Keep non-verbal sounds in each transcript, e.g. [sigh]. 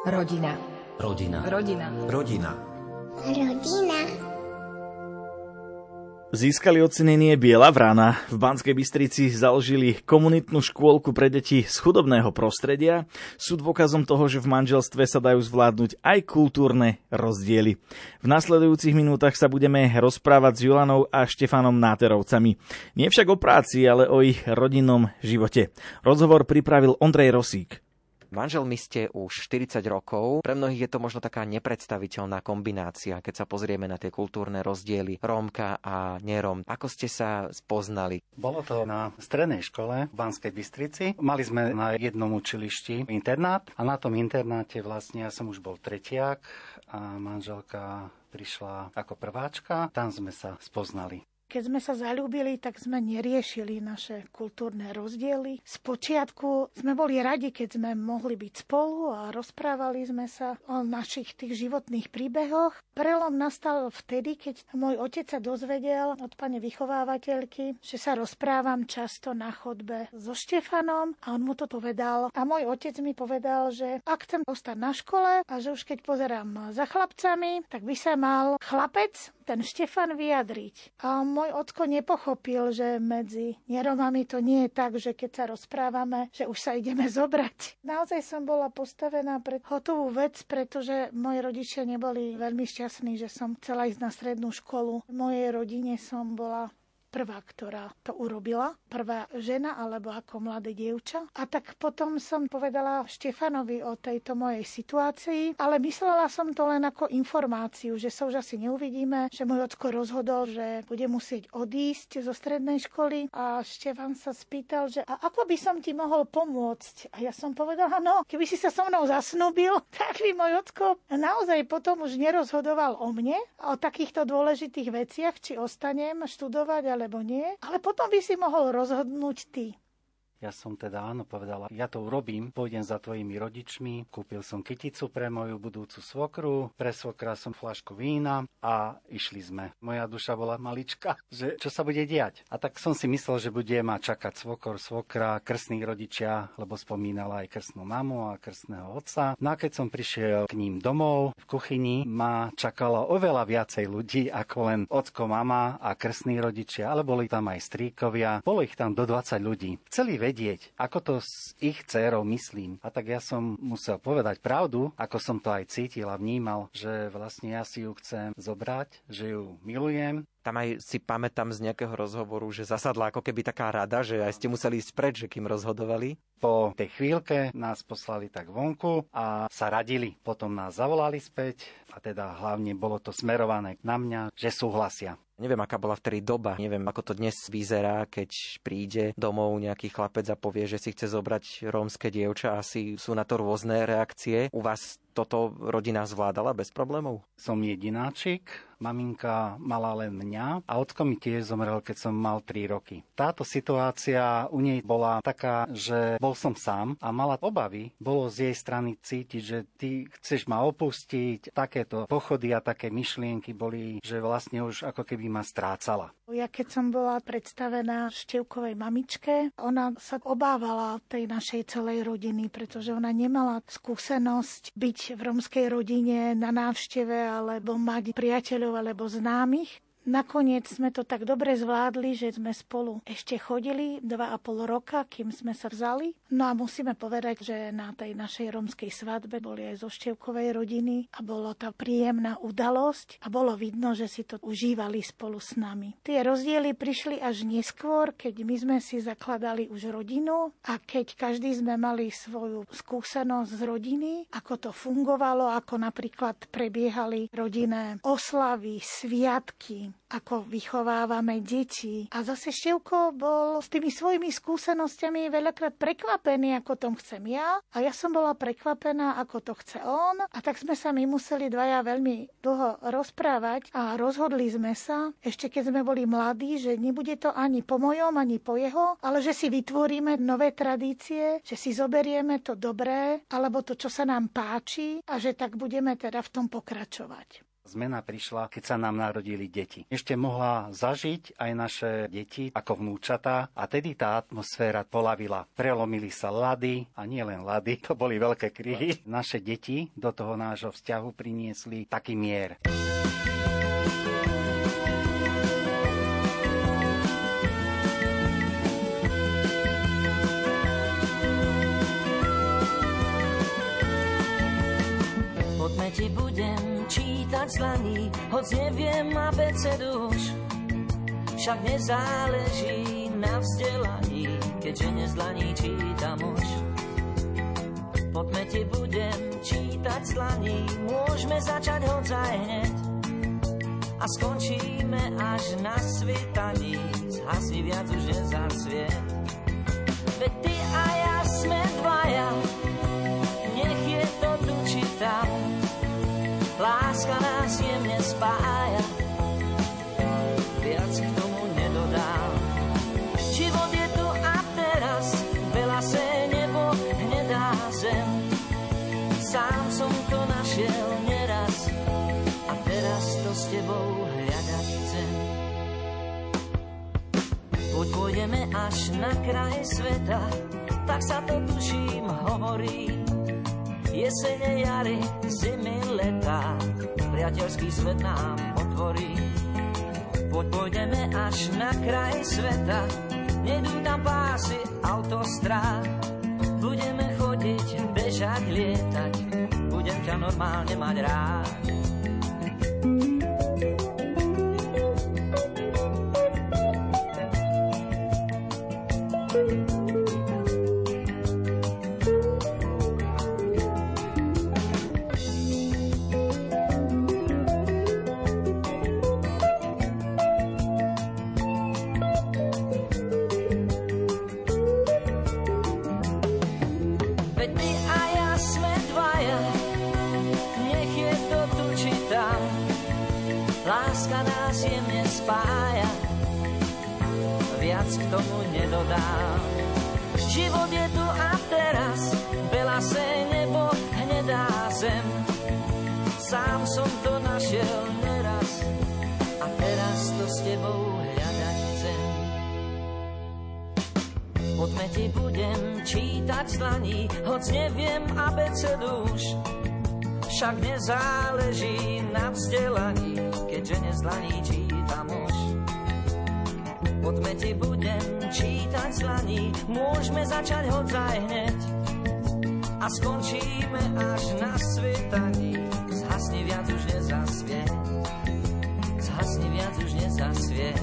Rodina. Rodina. Rodina. Rodina. Rodina. Získali ocenenie Biela vrana. V Banskej Bystrici založili komunitnú škôlku pre deti z chudobného prostredia. Sú dôkazom toho, že v manželstve sa dajú zvládnuť aj kultúrne rozdiely. V nasledujúcich minútach sa budeme rozprávať s Julanou a Štefanom Náterovcami. Nie však o práci, ale o ich rodinnom živote. Rozhovor pripravil Ondrej Rosík. Manželmi ste už 40 rokov. Pre mnohých je to možno taká nepredstaviteľná kombinácia, keď sa pozrieme na tie kultúrne rozdiely Rómka a nerom. Ako ste sa spoznali? Bolo to na strednej škole v Banskej Bystrici. Mali sme na jednom učilišti internát a na tom internáte vlastne ja som už bol tretiak a manželka prišla ako prváčka. Tam sme sa spoznali. Keď sme sa zalúbili, tak sme neriešili naše kultúrne rozdiely. Spočiatku sme boli radi, keď sme mohli byť spolu a rozprávali sme sa o našich tých životných príbehoch. Prelom nastal vtedy, keď môj otec sa dozvedel od pani vychovávateľky, že sa rozprávam často na chodbe so Štefanom a on mu to povedal. A môj otec mi povedal, že ak chcem ostať na škole a že už keď pozerám za chlapcami, tak by sa mal chlapec, ten Štefan, vyjadriť. A môj ocko nepochopil, že medzi neromami to nie je tak, že keď sa rozprávame, že už sa ideme zobrať. Naozaj som bola postavená pred hotovú vec, pretože moji rodičia neboli veľmi šťastní, že som chcela ísť na strednú školu. V mojej rodine som bola prvá, ktorá to urobila, prvá žena alebo ako mladé dievča. A tak potom som povedala Štefanovi o tejto mojej situácii, ale myslela som to len ako informáciu, že sa už asi neuvidíme, že môj ocko rozhodol, že bude musieť odísť zo strednej školy a Štefan sa spýtal, že a ako by som ti mohol pomôcť? A ja som povedala, no, keby si sa so mnou zasnúbil, [laughs] tak by môj ocko naozaj potom už nerozhodoval o mne, o takýchto dôležitých veciach, či ostanem študovať, alebo nie. Ale potom by si mohol rozhodnúť ty. Ja som teda áno povedala, ja to urobím, pôjdem za tvojimi rodičmi, kúpil som kyticu pre moju budúcu svokru, pre svokra som flašku vína a išli sme. Moja duša bola malička, [laughs] že čo sa bude diať. A tak som si myslel, že bude ma čakať svokor, svokra, krstní rodičia, lebo spomínala aj krstnú mamu a krstného otca. No a keď som prišiel k ním domov, v kuchyni ma čakalo oveľa viacej ľudí ako len ocko, mama a krstní rodičia, ale boli tam aj stríkovia, bolo ich tam do 20 ľudí. Chceli vedieť, ako to s ich dcérou myslím. A tak ja som musel povedať pravdu, ako som to aj cítil a vnímal, že vlastne ja si ju chcem zobrať, že ju milujem, tam aj si pamätám z nejakého rozhovoru, že zasadla ako keby taká rada, že aj ste museli ísť preč, že kým rozhodovali. Po tej chvíľke nás poslali tak vonku a sa radili. Potom nás zavolali späť a teda hlavne bolo to smerované na mňa, že súhlasia. Neviem, aká bola vtedy doba. Neviem, ako to dnes vyzerá, keď príde domov nejaký chlapec a povie, že si chce zobrať rómske dievča. Asi sú na to rôzne reakcie. U vás toto rodina zvládala bez problémov? Som jedináčik, maminka mala len mňa a otko mi tiež zomrel, keď som mal 3 roky. Táto situácia u nej bola taká, že bol som sám a mala obavy. Bolo z jej strany cítiť, že ty chceš ma opustiť. Takéto pochody a také myšlienky boli, že vlastne už ako keby ma strácala. Ja keď som bola predstavená števkovej mamičke, ona sa obávala tej našej celej rodiny, pretože ona nemala skúsenosť byť v romskej rodine na návšteve alebo mať priateľov alebo známych. Nakoniec sme to tak dobre zvládli, že sme spolu ešte chodili dva a pol roka, kým sme sa vzali. No a musíme povedať, že na tej našej romskej svadbe boli aj zo Števkovej rodiny a bolo to príjemná udalosť a bolo vidno, že si to užívali spolu s nami. Tie rozdiely prišli až neskôr, keď my sme si zakladali už rodinu a keď každý sme mali svoju skúsenosť z rodiny, ako to fungovalo, ako napríklad prebiehali rodinné oslavy, sviatky, ako vychovávame deti. A zase Števko bol s tými svojimi skúsenostiami veľakrát prekvapený, ako tom chcem ja. A ja som bola prekvapená, ako to chce on. A tak sme sa my museli dvaja veľmi dlho rozprávať a rozhodli sme sa, ešte keď sme boli mladí, že nebude to ani po mojom, ani po jeho, ale že si vytvoríme nové tradície, že si zoberieme to dobré, alebo to, čo sa nám páči a že tak budeme teda v tom pokračovať. Zmena prišla, keď sa nám narodili deti. Ešte mohla zažiť aj naše deti ako vnúčatá a tedy tá atmosféra polavila. Prelomili sa lady a nie len lady, [laughs] to boli veľké kryhy. Naše deti do toho nášho vzťahu priniesli taký mier. Zlaní, hoď neviem abecedu už. Však nezáleží na vzdelaní, keďže nezlaní čítam už. Poďme ti budem čítať zlaní, môžeme začať hodzaj hneď. A skončíme až na svitaní, zhasni viac už nezasviet. Veď ty a ja sme dvaja, Pôjdeme až na kraj sveta, tak sa to tuším hovorí. Jesene, jary, zimy, leta, priateľský svet nám otvorí. Poď pôjdeme až na kraj sveta, nedú tam pásy autostrád. Budeme chodiť, bežať, lietať, budem ťa normálne mať rád. Veď zem. Sám som to našiel neraz a teraz to s tebou hľadať chcem. Poďme ti budem čítať zlaní, hoď neviem abecedu už. Však nezáleží na vzdelaní, keďže nezlaní čítam už. Poďme ti budem čítať zlaní, môžeme začať hodzaj hneď. A skončíme až na svetaní, zhasni viac už nezasvieť. Zhasni viac už nezasvieť.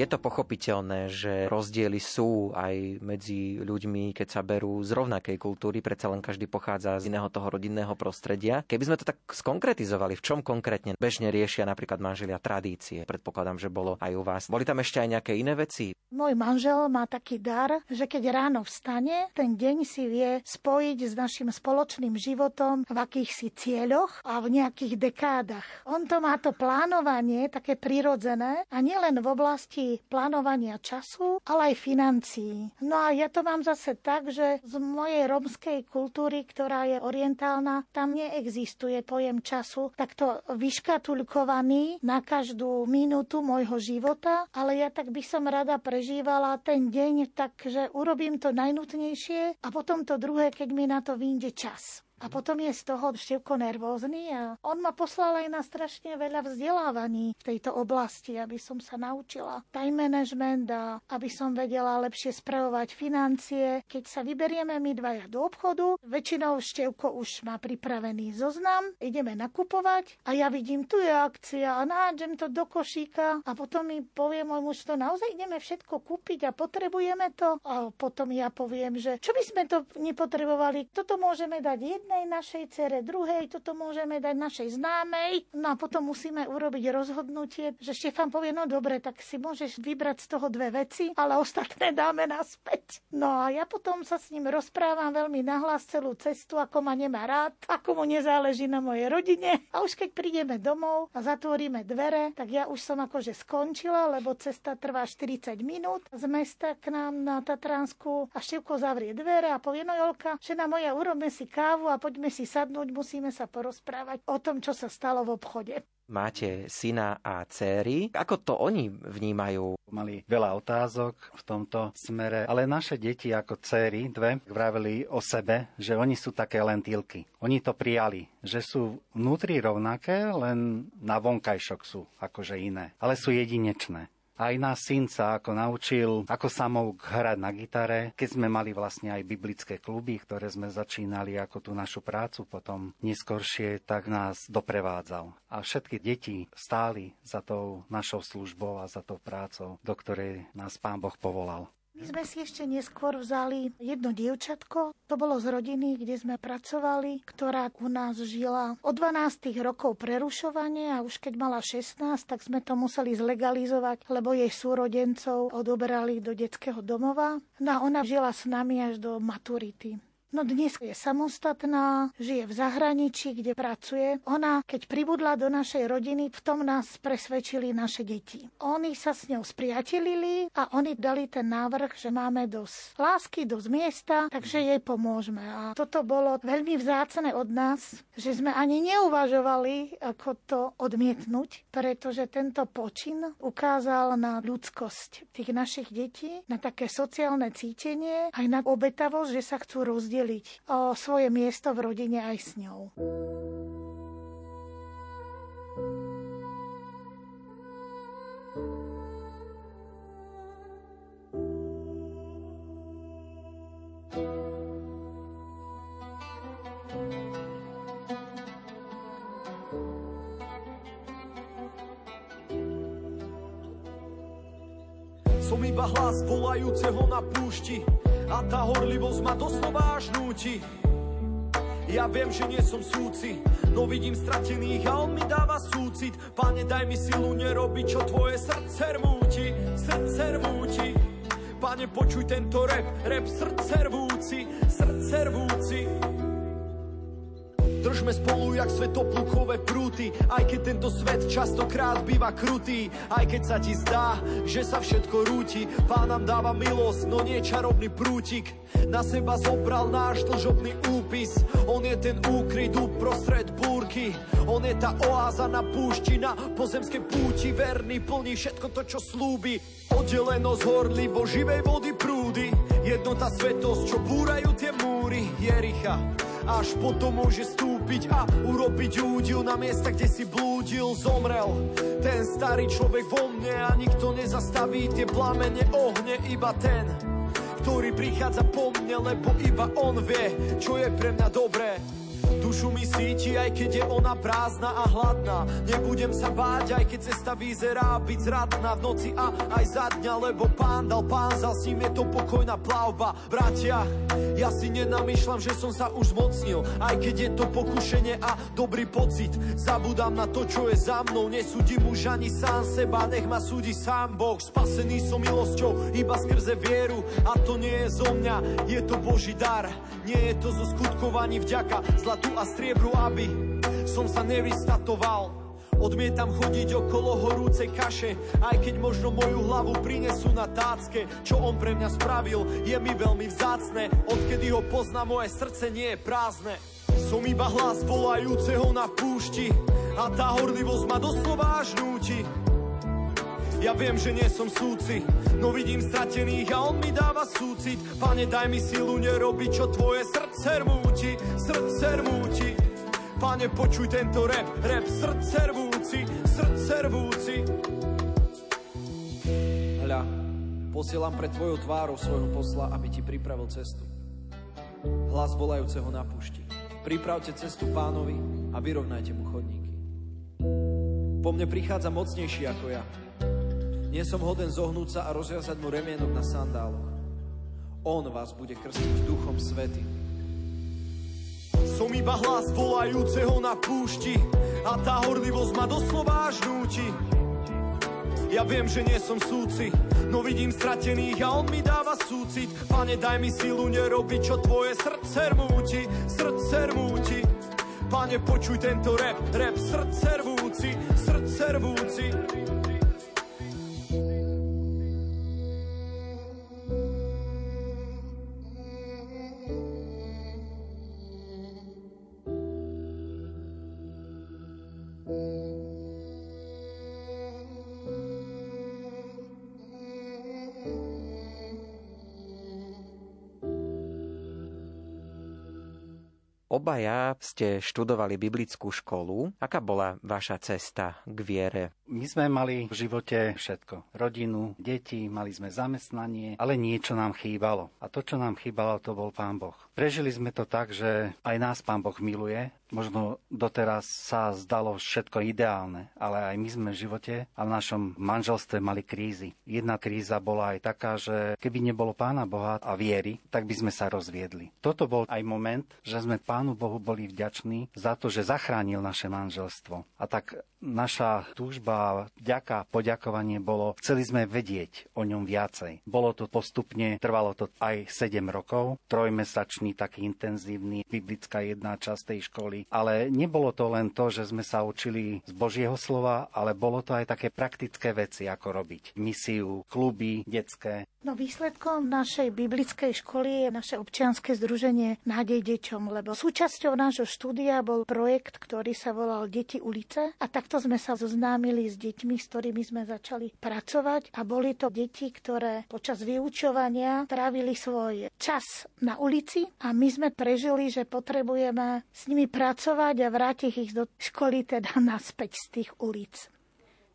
Je to pochopiteľné, že rozdiely sú aj medzi ľuďmi, keď sa berú z rovnakej kultúry, predsa len každý pochádza z iného toho rodinného prostredia. Keby sme to tak skonkretizovali, v čom konkrétne bežne riešia napríklad manželia tradície, predpokladám, že bolo aj u vás. Boli tam ešte aj nejaké iné veci? Môj manžel má taký dar, že keď ráno vstane, ten deň si vie spojiť s našim spoločným životom v akýchsi cieľoch a v nejakých dekádach. On to má to plánovanie také prirodzené a nielen v oblasti plánovania času, ale aj financií. No a ja to mám zase tak, že z mojej romskej kultúry, ktorá je orientálna, tam neexistuje pojem času takto vyškatulkovaný na každú minútu môjho života, ale ja tak by som rada prežívala ten deň tak, že urobím to najnutnejšie a potom to druhé, keď mi na to vyjde čas. A potom je z toho števko nervózny a on ma poslal aj na strašne veľa vzdelávaní v tejto oblasti, aby som sa naučila time management a aby som vedela lepšie spravovať financie. Keď sa vyberieme my dvaja do obchodu, väčšinou števko už má pripravený zoznam, ideme nakupovať a ja vidím, tu je akcia a nádžem to do košíka a potom mi povie môj muž, to naozaj ideme všetko kúpiť a potrebujeme to. A potom ja poviem, že čo by sme to nepotrebovali, toto môžeme dať jedno jednej našej cere, druhej, toto môžeme dať našej známej. No a potom musíme urobiť rozhodnutie, že Štefan povie, no dobre, tak si môžeš vybrať z toho dve veci, ale ostatné dáme naspäť. No a ja potom sa s ním rozprávam veľmi nahlas celú cestu, ako ma nemá rád, ako mu nezáleží na mojej rodine. A už keď prídeme domov a zatvoríme dvere, tak ja už som akože skončila, lebo cesta trvá 40 minút z mesta k nám na Tatransku a Števko zavrie dvere a povie, no Jolka, žena moja, urobme si kávu a poďme si sadnúť, musíme sa porozprávať o tom, čo sa stalo v obchode máte syna a céry. Ako to oni vnímajú? Mali veľa otázok v tomto smere, ale naše deti ako céry, dve, vraveli o sebe, že oni sú také lentilky. Oni to prijali, že sú vnútri rovnaké, len na vonkajšok sú akože iné, ale sú jedinečné. Aj nás syn sa ako naučil, ako sa mohol hrať na gitare, keď sme mali vlastne aj biblické kluby, ktoré sme začínali ako tú našu prácu potom neskoršie, tak nás doprevádzal. A všetky deti stáli za tou našou službou a za tou prácou, do ktorej nás Pán Boh povolal. My sme si ešte neskôr vzali jedno dievčatko, to bolo z rodiny, kde sme pracovali, ktorá u nás žila od 12 rokov prerušovanie a už keď mala 16, tak sme to museli zlegalizovať, lebo jej súrodencov odoberali do detského domova. No a ona žila s nami až do maturity. No dnes je samostatná, žije v zahraničí, kde pracuje. Ona, keď pribudla do našej rodiny, v tom nás presvedčili naše deti. Oni sa s ňou spriatelili a oni dali ten návrh, že máme dosť lásky, dosť miesta, takže jej pomôžeme. A toto bolo veľmi vzácne od nás, že sme ani neuvažovali, ako to odmietnúť, pretože tento počin ukázal na ľudskosť tých našich detí, na také sociálne cítenie, aj na obetavosť, že sa chcú rozdieť podeliť o svoje miesto v rodine aj s ňou. Som iba hlas volajúceho na púšti a tá horlivosť ma doslova až núti. Ja viem, že nie som súci, no vidím stratených a on mi dáva súcit. Pane, daj mi silu nerobiť, čo tvoje srdce rmúti, srdce rmúti. Pane, počuj tento rap, rap srdce rvúci, srdce rvúci. Držme spolu jak svetoplukové prúty, aj keď tento svet častokrát býva krutý, aj keď sa ti zdá, že sa všetko rúti. Pán nám dáva milosť, no nie čarovný prútik. Na seba zobral náš dlžobný úpis, on je ten úkryt uprostred búrky. On je tá oáza na púšti, na pozemskej púti, verný, plní všetko to, čo slúbi. Oddelenosť horlivo živej vody prúdy, jednota svetosť, čo búrajú tie múry Jericha až potom môže stúpiť a urobiť údil na miesta, kde si blúdil, zomrel. Ten starý človek vo mne a nikto nezastaví tie plamene ohne, iba ten, ktorý prichádza po mne, lebo iba on vie, čo je pre mňa dobré. Dušu mi síti, aj keď je ona prázdna a hladná. Nebudem sa báť, aj keď cesta vyzerá byť zradná v noci a aj za dňa, lebo pán dal, pán zal, s ním je to pokojná plavba. Bratia, ja si nenamýšľam, že som sa už zmocnil, aj keď je to pokušenie a dobrý pocit. Zabudám na to, čo je za mnou, nesúdim už ani sám seba, nech ma súdi sám Boh. Spasený som milosťou, iba skrze vieru a to nie je zo mňa, je to Boží dar. Nie je to zo skutkovaní vďaka, zlatú a striebru, aby som sa nevystatoval. Odmietam chodiť okolo horúcej kaše, aj keď možno moju hlavu prinesú na tácke. Čo on pre mňa spravil, je mi veľmi vzácne. Odkedy ho pozná, moje srdce nie je prázdne. Som iba hlas volajúceho na púšti a tá horlivosť ma doslova až núti. Ja viem, že nie som súci, no vidím stratených a on mi dáva súcit. Pane, daj mi silu nerobiť, čo tvoje srdce rmúti, srdce rmúti. Pane, počuj tento rap, rap srdce rvúci, srdce rvúci. Hľa, posielam pred tvojou tvárou svojho posla, aby ti pripravil cestu. Hlas volajúceho na pušti. Pripravte cestu pánovi a vyrovnajte mu chodníky. Po mne prichádza mocnejší ako ja, nie som hoden zohnúť sa a rozviazať mu remienok na sandáloch. On vás bude krstiť duchom svety. Som iba hlas volajúceho na púšti a tá horlivosť ma doslova až núti. Ja viem, že nie som súci, no vidím stratených a on mi dáva súcit. Pane, daj mi silu nerobiť, čo tvoje srdce rmúti, srdce rmúti. Pane, počuj tento rap, rap srdce rvúci, srdce rvúci. Obaja ste študovali biblickú školu. Aká bola vaša cesta k viere? My sme mali v živote všetko. Rodinu, deti, mali sme zamestnanie, ale niečo nám chýbalo. A to, čo nám chýbalo, to bol Pán Boh. Prežili sme to tak, že aj nás Pán Boh miluje. Možno doteraz sa zdalo všetko ideálne, ale aj my sme v živote a v našom manželstve mali krízy. Jedna kríza bola aj taká, že keby nebolo Pána Boha a viery, tak by sme sa rozviedli. Toto bol aj moment, že sme Pánu Bohu boli vďační za to, že zachránil naše manželstvo. A tak naša túžba, vďaka, poďakovanie bolo, chceli sme vedieť o ňom viacej. Bolo to postupne, trvalo to aj 7 rokov, trojmesačný, taký intenzívny, biblická jedna časť tej školy, ale nebolo to len to, že sme sa učili z Božieho slova, ale bolo to aj také praktické veci, ako robiť misiu, kluby detské. No výsledkom našej biblickej školy je naše občianske združenie Nádej deťom, lebo súčasťou nášho štúdia bol projekt, ktorý sa volal Deti ulice. A takto sme sa zoznámili s deťmi, s ktorými sme začali pracovať. A boli to deti, ktoré počas vyučovania trávili svoj čas na ulici. A my sme prežili, že potrebujeme s nimi pracovať a vrátiť ich do školy teda naspäť z tých ulic.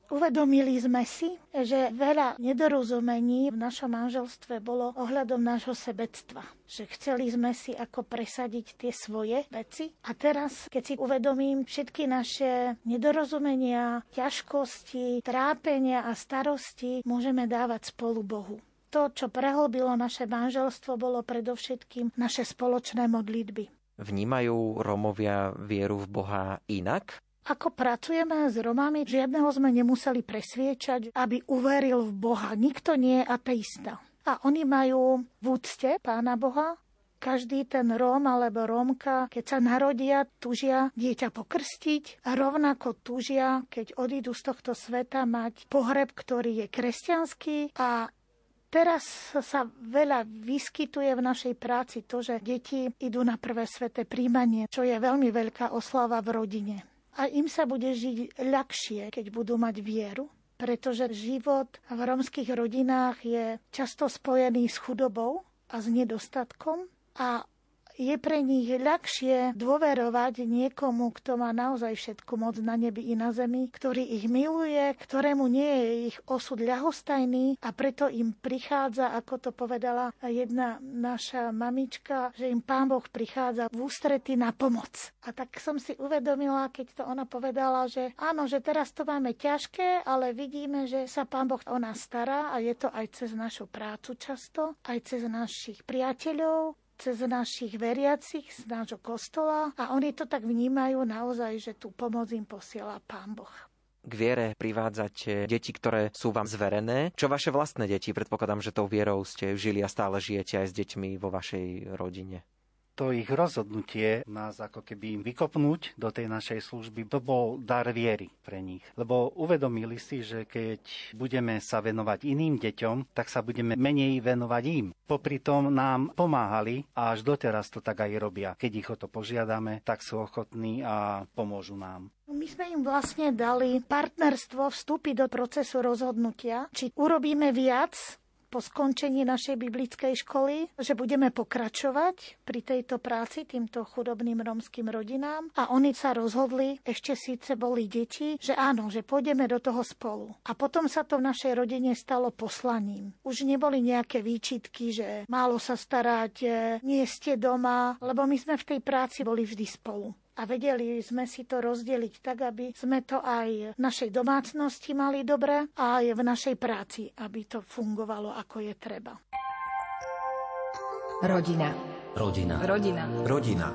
Uvedomili sme si, že veľa nedorozumení v našom manželstve bolo ohľadom nášho sebectva. Že chceli sme si ako presadiť tie svoje veci. A teraz, keď si uvedomím všetky naše nedorozumenia, ťažkosti, trápenia a starosti, môžeme dávať spolu Bohu. To, čo prehlbilo naše manželstvo, bolo predovšetkým naše spoločné modlitby. Vnímajú Romovia vieru v Boha inak? Ako pracujeme s Romami, žiadneho sme nemuseli presviečať, aby uveril v Boha. Nikto nie je ateista. A oni majú v úcte Pána Boha, každý ten Róm alebo Rómka, keď sa narodia, tužia dieťa pokrstiť a rovnako tužia, keď odídu z tohto sveta, mať pohreb, ktorý je kresťanský a Teraz sa veľa vyskytuje v našej práci to, že deti idú na prvé sveté príjmanie, čo je veľmi veľká oslava v rodine. A im sa bude žiť ľahšie, keď budú mať vieru, pretože život v romských rodinách je často spojený s chudobou a s nedostatkom a je pre nich ľahšie dôverovať niekomu, kto má naozaj všetku moc na nebi i na zemi, ktorý ich miluje, ktorému nie je ich osud ľahostajný a preto im prichádza, ako to povedala jedna naša mamička, že im Pán Boh prichádza v ústrety na pomoc. A tak som si uvedomila, keď to ona povedala, že áno, že teraz to máme ťažké, ale vidíme, že sa Pán Boh o nás stará a je to aj cez našu prácu často, aj cez našich priateľov, cez našich veriacich z nášho kostola a oni to tak vnímajú naozaj, že tú pomoc im posiela Pán Boh k viere privádzať deti, ktoré sú vám zverené. Čo vaše vlastné deti? Predpokladám, že tou vierou ste žili a stále žijete aj s deťmi vo vašej rodine to ich rozhodnutie nás ako keby im vykopnúť do tej našej služby, to bol dar viery pre nich. Lebo uvedomili si, že keď budeme sa venovať iným deťom, tak sa budeme menej venovať im. Popri tom nám pomáhali a až doteraz to tak aj robia. Keď ich o to požiadame, tak sú ochotní a pomôžu nám. My sme im vlastne dali partnerstvo vstúpiť do procesu rozhodnutia, či urobíme viac po skončení našej biblickej školy, že budeme pokračovať pri tejto práci týmto chudobným romským rodinám a oni sa rozhodli, ešte síce boli deti, že áno, že pôjdeme do toho spolu. A potom sa to v našej rodine stalo poslaním. Už neboli nejaké výčitky, že málo sa starať, nie ste doma, lebo my sme v tej práci boli vždy spolu a vedeli sme si to rozdeliť tak, aby sme to aj v našej domácnosti mali dobre a aj v našej práci, aby to fungovalo ako je treba. Rodina. Rodina. Rodina. Rodina.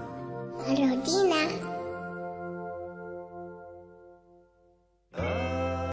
Rodina.